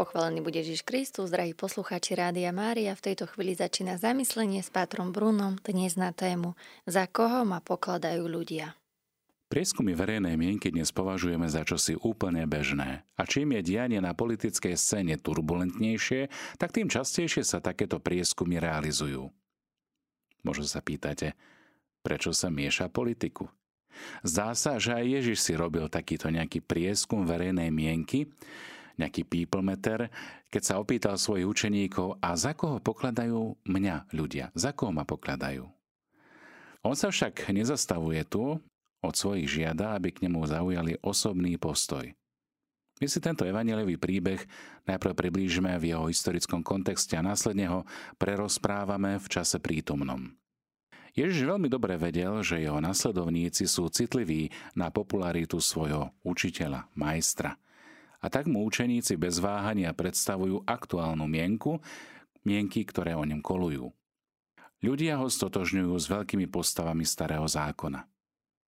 Pochválený bude Ježiš Kristus, drahí poslucháči Rádia Mária. V tejto chvíli začína zamyslenie s Pátrom Brunom dnes na tému Za koho ma pokladajú ľudia. Prieskumy verejnej mienky dnes považujeme za čosi úplne bežné. A čím je dianie na politickej scéne turbulentnejšie, tak tým častejšie sa takéto prieskumy realizujú. Možno sa pýtate, prečo sa mieša politiku? Zdá sa, že aj Ježiš si robil takýto nejaký prieskum verejnej mienky, nejaký people meter, keď sa opýtal svojich učeníkov, a za koho pokladajú mňa ľudia? Za koho ma pokladajú? On sa však nezastavuje tu, od svojich žiada, aby k nemu zaujali osobný postoj. My si tento evaneliový príbeh najprv priblížime v jeho historickom kontexte a následne ho prerozprávame v čase prítomnom. Ježiš veľmi dobre vedel, že jeho nasledovníci sú citliví na popularitu svojho učiteľa, majstra – a tak mu učeníci bez váhania predstavujú aktuálnu mienku, mienky, ktoré o ňom kolujú. Ľudia ho stotožňujú s veľkými postavami starého zákona.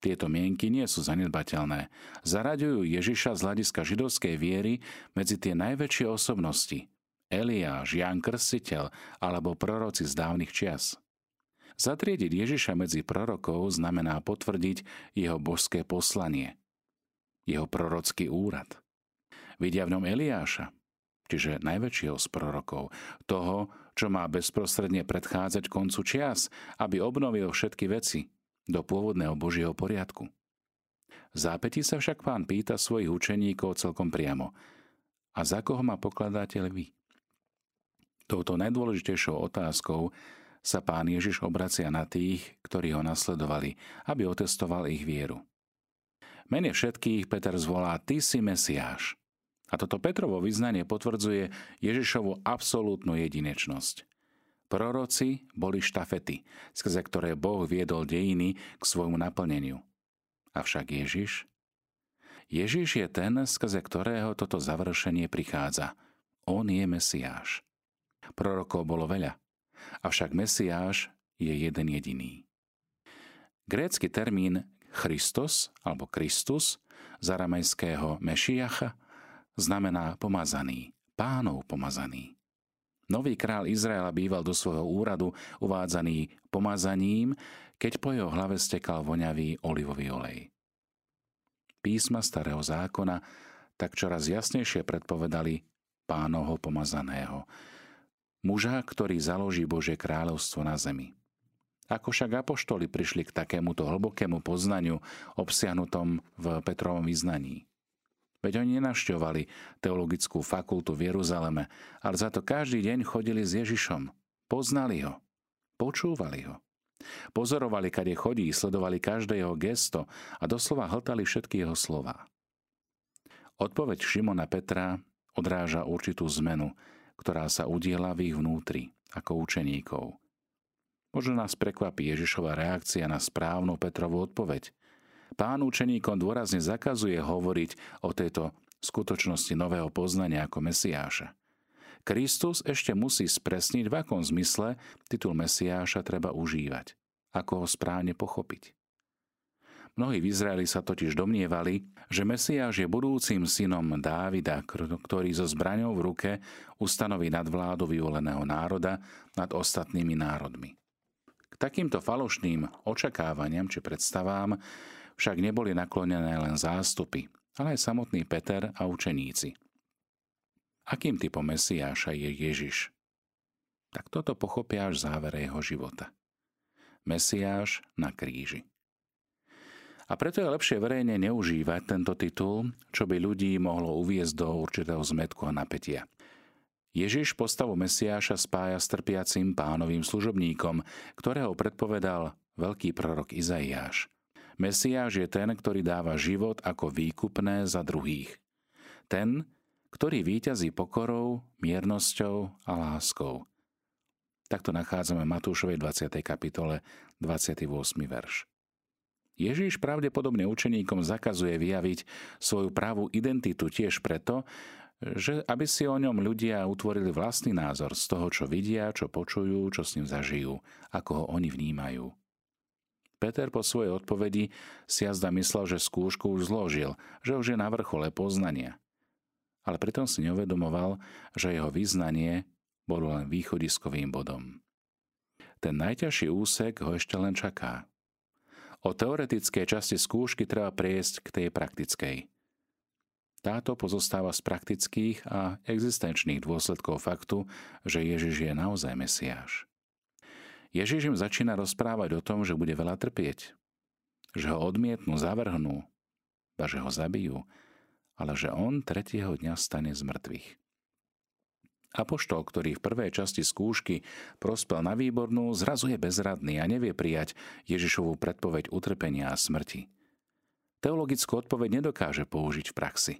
Tieto mienky nie sú zanedbateľné. Zaraďujú Ježiša z hľadiska židovskej viery medzi tie najväčšie osobnosti. Eliáš, Ján Krstiteľ alebo proroci z dávnych čias. Zatriediť Ježiša medzi prorokov znamená potvrdiť jeho božské poslanie, jeho prorocký úrad. Vidia v ňom Eliáša, čiže najväčšieho z prorokov, toho, čo má bezprostredne predchádzať koncu čias, aby obnovil všetky veci do pôvodného Božieho poriadku. V zápäti sa však pán pýta svojich učeníkov celkom priamo. A za koho ma pokladáte vy? Touto najdôležitejšou otázkou sa pán Ježiš obracia na tých, ktorí ho nasledovali, aby otestoval ich vieru. Mene všetkých Peter zvolá, ty si Mesiáš. A toto Petrovo vyznanie potvrdzuje Ježišovu absolútnu jedinečnosť. Proroci boli štafety, skrze ktoré Boh viedol dejiny k svojmu naplneniu. Avšak Ježiš? Ježiš je ten, skrze ktorého toto završenie prichádza. On je Mesiáš. Prorokov bolo veľa, avšak Mesiáš je jeden jediný. Grécky termín Christos alebo Kristus z aramejského Mešiacha znamená pomazaný, pánov pomazaný. Nový král Izraela býval do svojho úradu uvádzaný pomazaním, keď po jeho hlave stekal voňavý olivový olej. Písma starého zákona tak čoraz jasnejšie predpovedali pánovho pomazaného, muža, ktorý založí Božie kráľovstvo na zemi. Ako však apoštoli prišli k takémuto hlbokému poznaniu obsiahnutom v Petrovom vyznaní. Veď oni nenavštevovali teologickú fakultu v Jeruzaleme, ale za to každý deň chodili s Ježišom. Poznali ho. Počúvali ho. Pozorovali, kade chodí, sledovali každé jeho gesto a doslova hltali všetky jeho slova. Odpoveď Šimona Petra odráža určitú zmenu, ktorá sa udiela v ich vnútri, ako učeníkov. Možno nás prekvapí Ježišova reakcia na správnu Petrovú odpoveď – Pán učeníkom dôrazne zakazuje hovoriť o tejto skutočnosti nového poznania ako Mesiáša. Kristus ešte musí spresniť, v akom zmysle titul Mesiáša treba užívať, ako ho správne pochopiť. Mnohí v Izraeli sa totiž domnievali, že Mesiáš je budúcim synom Dávida, ktorý so zbraňou v ruke ustanoví nadvládu vyvoleného národa nad ostatnými národmi. K takýmto falošným očakávaniam či predstavám však neboli naklonené len zástupy, ale aj samotný Peter a učeníci. Akým typom Mesiáša je Ježiš? Tak toto pochopia až závere jeho života. Mesiáš na kríži. A preto je lepšie verejne neužívať tento titul, čo by ľudí mohlo uviezť do určitého zmetku a napätia. Ježiš postavu Mesiáša spája s trpiacim pánovým služobníkom, ktorého predpovedal veľký prorok Izaiáš – Mesiáš je ten, ktorý dáva život ako výkupné za druhých. Ten, ktorý výťazí pokorou, miernosťou a láskou. Takto nachádzame Matúšovej 20. kapitole 28. verš. Ježíš pravdepodobne učeníkom zakazuje vyjaviť svoju pravú identitu tiež preto, že aby si o ňom ľudia utvorili vlastný názor z toho, čo vidia, čo počujú, čo s ním zažijú, ako ho oni vnímajú. Peter po svojej odpovedi si jazda myslel, že skúšku už zložil, že už je na vrchole poznania. ale pritom si neuvedomoval, že jeho význanie bolo len východiskovým bodom. Ten najťažší úsek ho ešte len čaká. O teoretickej časti skúšky treba prejsť k tej praktickej. Táto pozostáva z praktických a existenčných dôsledkov faktu, že Ježiš je naozaj Mesiáš. Ježiš im začína rozprávať o tom, že bude veľa trpieť, že ho odmietnú, zavrhnú, a že ho zabijú, ale že on tretieho dňa stane z mŕtvych. Apoštol, ktorý v prvej časti skúšky prospel na výbornú, zrazu je bezradný a nevie prijať Ježišovú predpoveď utrpenia a smrti. Teologickú odpoveď nedokáže použiť v praxi.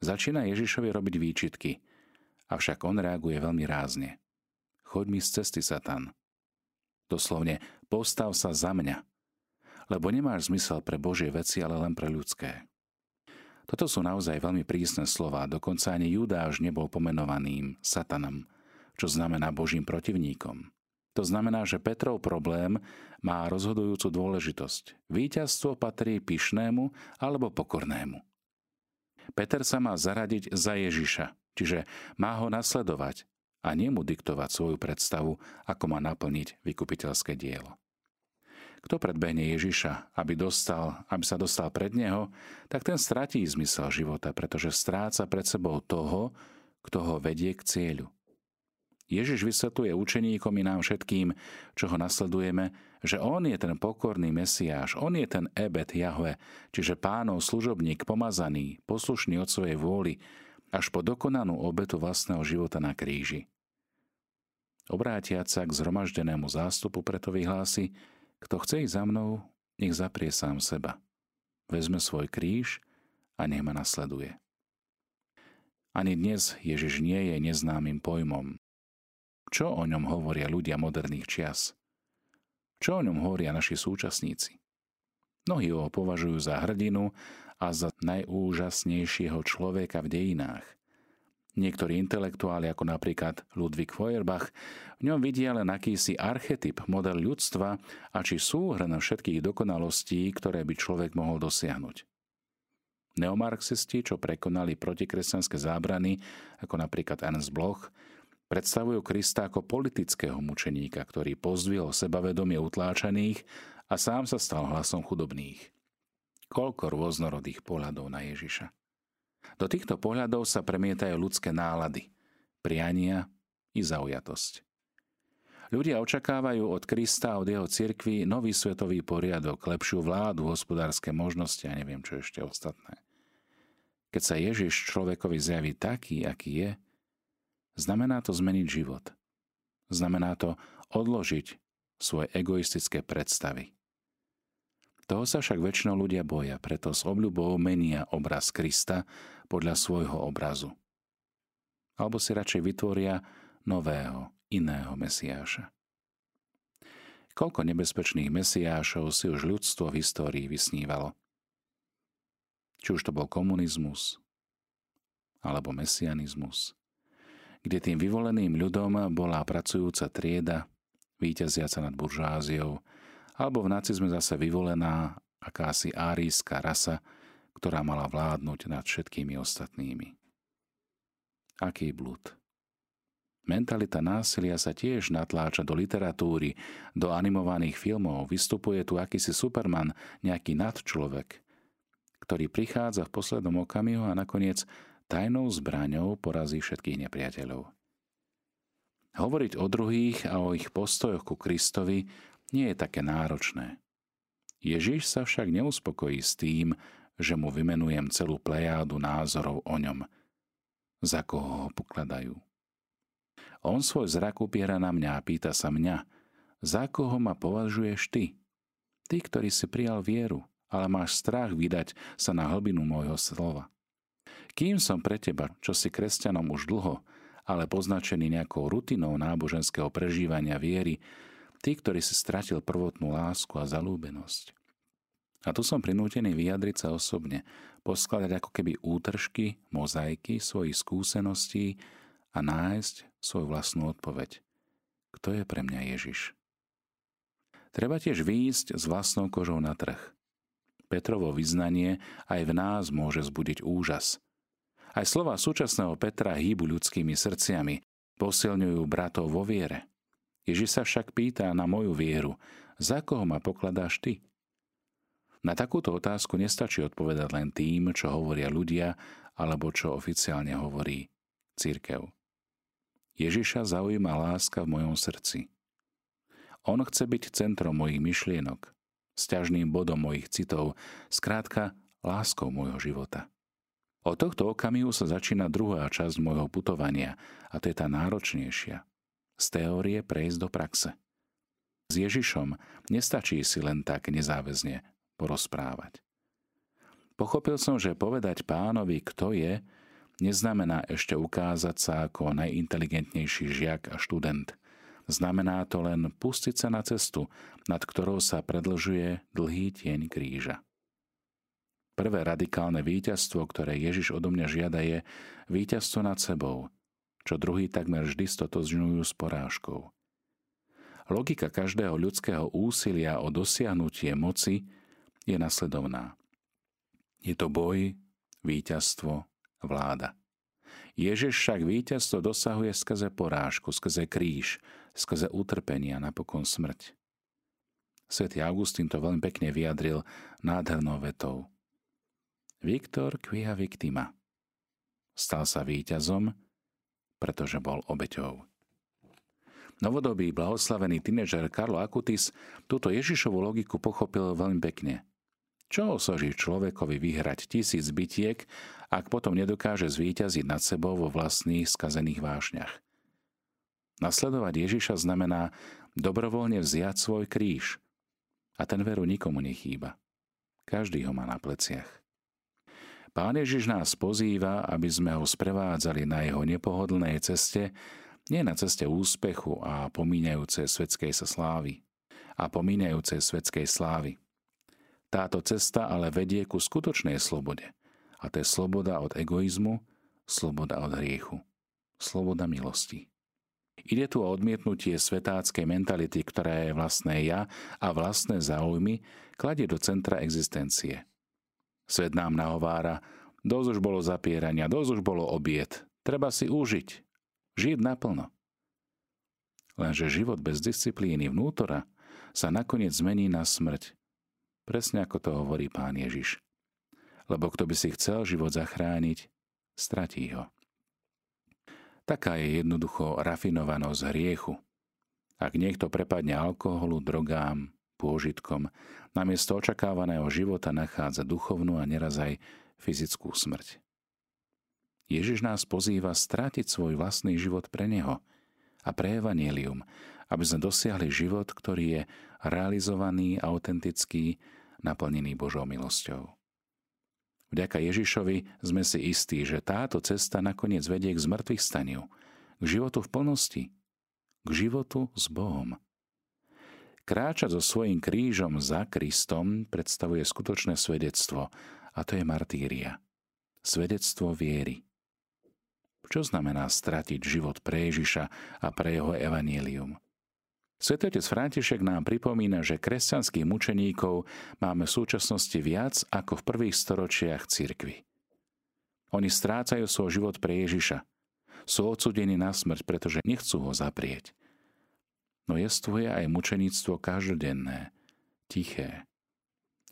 Začína Ježišovi robiť výčitky, avšak on reaguje veľmi rázne. Choď mi z cesty, Satan. Doslovne, postav sa za mňa, lebo nemáš zmysel pre Božie veci, ale len pre ľudské. Toto sú naozaj veľmi prísne slova, dokonca ani Judáš nebol pomenovaným satanom, čo znamená Božím protivníkom. To znamená, že Petrov problém má rozhodujúcu dôležitosť. Výťazstvo patrí pyšnému alebo pokornému. Peter sa má zaradiť za Ježiša, čiže má ho nasledovať a nemu diktovať svoju predstavu, ako má naplniť vykupiteľské dielo. Kto predbehne Ježiša, aby, dostal, aby sa dostal pred neho, tak ten stratí zmysel života, pretože stráca pred sebou toho, kto ho vedie k cieľu. Ježiš vysvetľuje učeníkom i nám všetkým, čo ho nasledujeme, že on je ten pokorný Mesiáš, on je ten Ebet Jahve, čiže pánov služobník, pomazaný, poslušný od svojej vôly, až po dokonanú obetu vlastného života na kríži. Obrátiať sa k zhromaždenému zástupu preto vyhlási, kto chce ísť za mnou, nech zaprie sám seba. Vezme svoj kríž a nech ma nasleduje. Ani dnes Ježiš nie je neznámym pojmom. Čo o ňom hovoria ľudia moderných čias? Čo o ňom hovoria naši súčasníci? Mnohí ho považujú za hrdinu a za najúžasnejšieho človeka v dejinách. Niektorí intelektuáli, ako napríklad Ludwig Feuerbach, v ňom vidia len akýsi archetyp, model ľudstva a či súhrn všetkých dokonalostí, ktoré by človek mohol dosiahnuť. Neomarxisti, čo prekonali protikresťanské zábrany, ako napríklad Ernst Bloch, predstavujú Krista ako politického mučeníka, ktorý pozdvihol sebavedomie utláčaných a sám sa stal hlasom chudobných. Koľko rôznorodých pohľadov na Ježiša. Do týchto pohľadov sa premietajú ľudské nálady, priania i zaujatosť. Ľudia očakávajú od Krista a od jeho cirkvi nový svetový poriadok, lepšiu vládu, hospodárske možnosti a neviem čo ešte ostatné. Keď sa Ježiš človekovi zjaví taký, aký je, znamená to zmeniť život. Znamená to odložiť svoje egoistické predstavy. Toho sa však väčšinou ľudia boja, preto s obľubou menia obraz Krista podľa svojho obrazu. Alebo si radšej vytvoria nového, iného Mesiáša. Koľko nebezpečných Mesiášov si už ľudstvo v histórii vysnívalo. Či už to bol komunizmus, alebo mesianizmus, kde tým vyvoleným ľudom bola pracujúca trieda, víťaziaca nad buržáziou, alebo v nacizme zase vyvolená akási árijská rasa, ktorá mala vládnuť nad všetkými ostatnými. Aký blúd. Mentalita násilia sa tiež natláča do literatúry, do animovaných filmov. Vystupuje tu akýsi Superman, nejaký nadčlovek, ktorý prichádza v poslednom okamihu a nakoniec tajnou zbraňou porazí všetkých nepriateľov. Hovoriť o druhých a o ich postojoch ku Kristovi nie je také náročné. Ježiš sa však neuspokojí s tým, že mu vymenujem celú plejádu názorov o ňom, za koho ho pokladajú. On svoj zrak upiera na mňa a pýta sa mňa, za koho ma považuješ ty? Ty, ktorý si prijal vieru, ale máš strach vydať sa na hlbinu môjho slova. Kým som pre teba, čo si kresťanom už dlho, ale poznačený nejakou rutinou náboženského prežívania viery, Ty, ktorý si stratil prvotnú lásku a zalúbenosť. A tu som prinútený vyjadriť sa osobne, poskladať ako keby útržky, mozaiky svojich skúseností a nájsť svoju vlastnú odpoveď. Kto je pre mňa Ježiš? Treba tiež výjsť s vlastnou kožou na trh. Petrovo vyznanie aj v nás môže zbudiť úžas. Aj slova súčasného Petra hýbu ľudskými srdciami, posilňujú bratov vo viere. Ježiš sa však pýta na moju vieru, za koho ma pokladáš ty? Na takúto otázku nestačí odpovedať len tým, čo hovoria ľudia, alebo čo oficiálne hovorí církev. Ježiša zaujíma láska v mojom srdci. On chce byť centrom mojich myšlienok, sťažným bodom mojich citov, skrátka láskou môjho života. Od tohto okamihu sa začína druhá časť môjho putovania a to je tá náročnejšia. Z teórie prejsť do praxe. S Ježišom nestačí si len tak nezáväzne porozprávať. Pochopil som, že povedať pánovi, kto je, neznamená ešte ukázať sa ako najinteligentnejší žiak a študent. Znamená to len pustiť sa na cestu, nad ktorou sa predlžuje dlhý tieň kríža. Prvé radikálne víťazstvo, ktoré Ježiš odo mňa žiada, je víťazstvo nad sebou, čo druhý takmer vždy stotožňujú s porážkou. Logika každého ľudského úsilia o dosiahnutie moci je nasledovná. Je to boj, víťazstvo, vláda. Ježiš však víťazstvo dosahuje skrze porážku, skrze kríž, skrze utrpenie a napokon smrť. Svetý Augustín to veľmi pekne vyjadril nádhernou vetou – Viktor quia victima. Stal sa víťazom, pretože bol obeťou. Novodobý blahoslavený tínežer Karlo Akutis túto Ježišovú logiku pochopil veľmi pekne. Čo osoží človekovi vyhrať tisíc bytiek, ak potom nedokáže zvíťaziť nad sebou vo vlastných skazených vášňach? Nasledovať Ježiša znamená dobrovoľne vziať svoj kríž. A ten veru nikomu nechýba. Každý ho má na pleciach. Pán Ježiš nás pozýva, aby sme ho sprevádzali na jeho nepohodlnej ceste, nie na ceste úspechu a pomíňajúcej svetskej sa slávy. A pomíňajúcej svetskej slávy. Táto cesta ale vedie ku skutočnej slobode. A to je sloboda od egoizmu, sloboda od hriechu, sloboda milosti. Ide tu o odmietnutie svetáckej mentality, ktorá je vlastné ja a vlastné záujmy kladie do centra existencie – Svet nám nahovára, dosť už bolo zapierania, dosť už bolo obiet. Treba si užiť. Žiť naplno. Lenže život bez disciplíny vnútora sa nakoniec zmení na smrť. Presne ako to hovorí pán Ježiš. Lebo kto by si chcel život zachrániť, stratí ho. Taká je jednoducho rafinovanosť hriechu. Ak niekto prepadne alkoholu, drogám, pôžitkom, namiesto očakávaného života nachádza duchovnú a neraz aj fyzickú smrť. Ježiš nás pozýva strátiť svoj vlastný život pre Neho a pre Evangelium, aby sme dosiahli život, ktorý je realizovaný, autentický, naplnený Božou milosťou. Vďaka Ježišovi sme si istí, že táto cesta nakoniec vedie k zmrtvých staniu, k životu v plnosti, k životu s Bohom. Kráčať so svojím krížom za Kristom predstavuje skutočné svedectvo, a to je martíria. Svedectvo viery. Čo znamená stratiť život pre Ježiša a pre jeho evanílium? Svetotec František nám pripomína, že kresťanských mučeníkov máme v súčasnosti viac ako v prvých storočiach cirkvy. Oni strácajú svoj život pre Ježiša. Sú odsudení na smrť, pretože nechcú ho zaprieť no jestvuje aj mučeníctvo každodenné, tiché.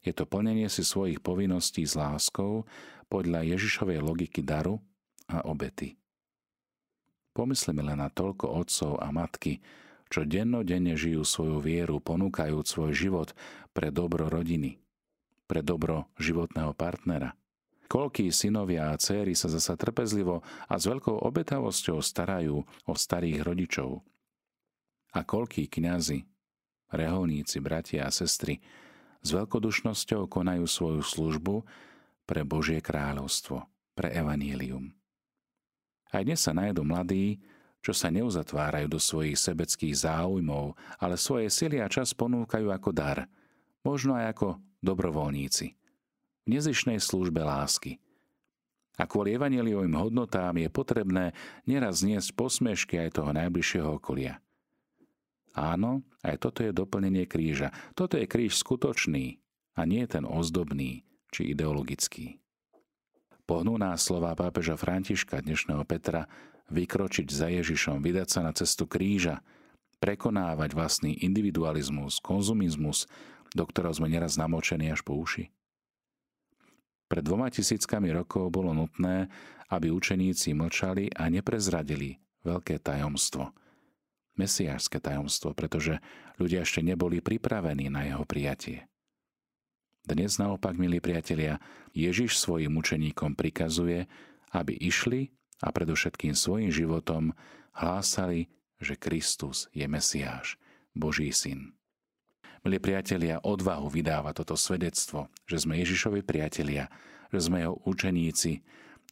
Je to plnenie si svojich povinností s láskou podľa Ježišovej logiky daru a obety. Pomyslíme len na toľko otcov a matky, čo dennodenne žijú svoju vieru, ponúkajúc svoj život pre dobro rodiny, pre dobro životného partnera. Koľkí synovia a céry sa zasa trpezlivo a s veľkou obetavosťou starajú o starých rodičov, a koľkí kňazi, reholníci, bratia a sestry s veľkodušnosťou konajú svoju službu pre Božie kráľovstvo, pre evanílium. Aj dnes sa nájdu mladí, čo sa neuzatvárajú do svojich sebeckých záujmov, ale svoje sily a čas ponúkajú ako dar, možno aj ako dobrovoľníci, v nezišnej službe lásky. A kvôli evaneliovým hodnotám je potrebné neraz zniesť posmešky aj toho najbližšieho okolia – Áno, aj toto je doplnenie kríža. Toto je kríž skutočný a nie ten ozdobný či ideologický. Pohnú nás slova pápeža Františka, dnešného Petra, vykročiť za Ježišom, vydať sa na cestu kríža, prekonávať vlastný individualizmus, konzumizmus, do ktorého sme neraz namočení až po uši? Pred dvoma tisíckami rokov bolo nutné, aby učeníci mlčali a neprezradili veľké tajomstvo. Mesiášske tajomstvo, pretože ľudia ešte neboli pripravení na jeho prijatie. Dnes naopak, milí priatelia, Ježiš svojim učeníkom prikazuje, aby išli a predovšetkým svojim životom hlásali, že Kristus je Mesiáš, Boží syn. Milí priatelia, odvahu vydáva toto svedectvo, že sme Ježišovi priatelia, že sme jeho učeníci.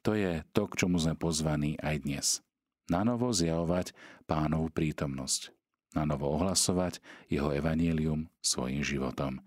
To je to, k čomu sme pozvaní aj dnes. Na novo zjavovať pánovú prítomnosť. Na novo ohlasovať jeho evanílium svojim životom